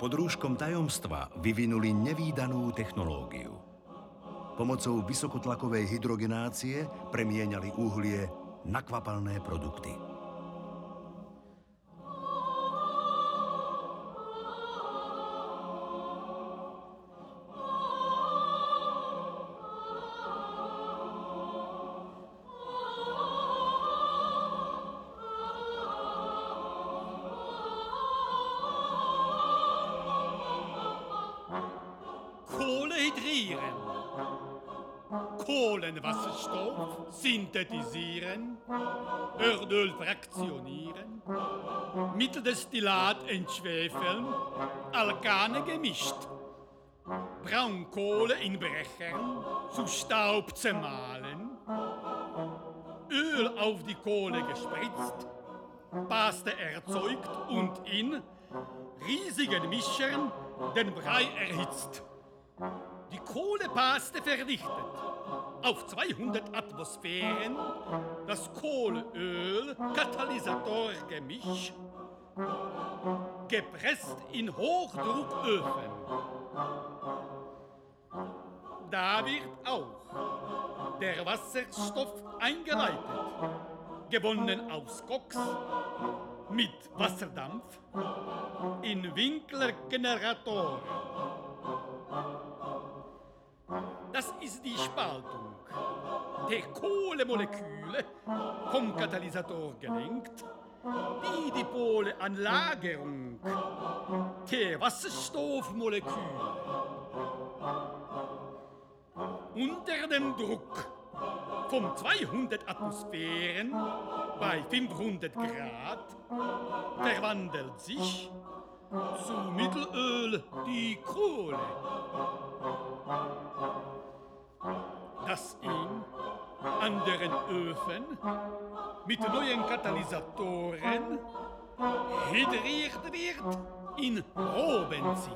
pod rúškom tajomstva vyvinuli nevýdanú technológiu. Pomocou vysokotlakovej hydrogenácie premieňali uhlie na kvapalné produkty. Hydrieren. Kohlenwasserstoff synthetisieren. Erdöl fraktionieren. Mitteldestillat entschwefeln. Alkane gemischt. Braunkohle in Brechern zu Staub zermahlen. Öl auf die Kohle gespritzt. Paste erzeugt und in riesigen Mischern den Brei erhitzt. Die Kohlepaste verdichtet. Auf 200 Atmosphären das Kohleöl Katalysatorgemisch gepresst in Hochdrucköfen. Da wird auch der Wasserstoff eingeleitet, gewonnen aus Koks mit Wasserdampf in Winklergeneratoren. Das ist die Spaltung der Kohlemoleküle vom Katalysator gelenkt, die Pole an Lagerung der Wasserstoffmoleküle. Unter dem Druck von 200 Atmosphären bei 500 Grad verwandelt sich zu Mittelöl die Kohle. Das in anderen Öfen mit neuen Katalysatoren hydriert wird in Rohbenzin.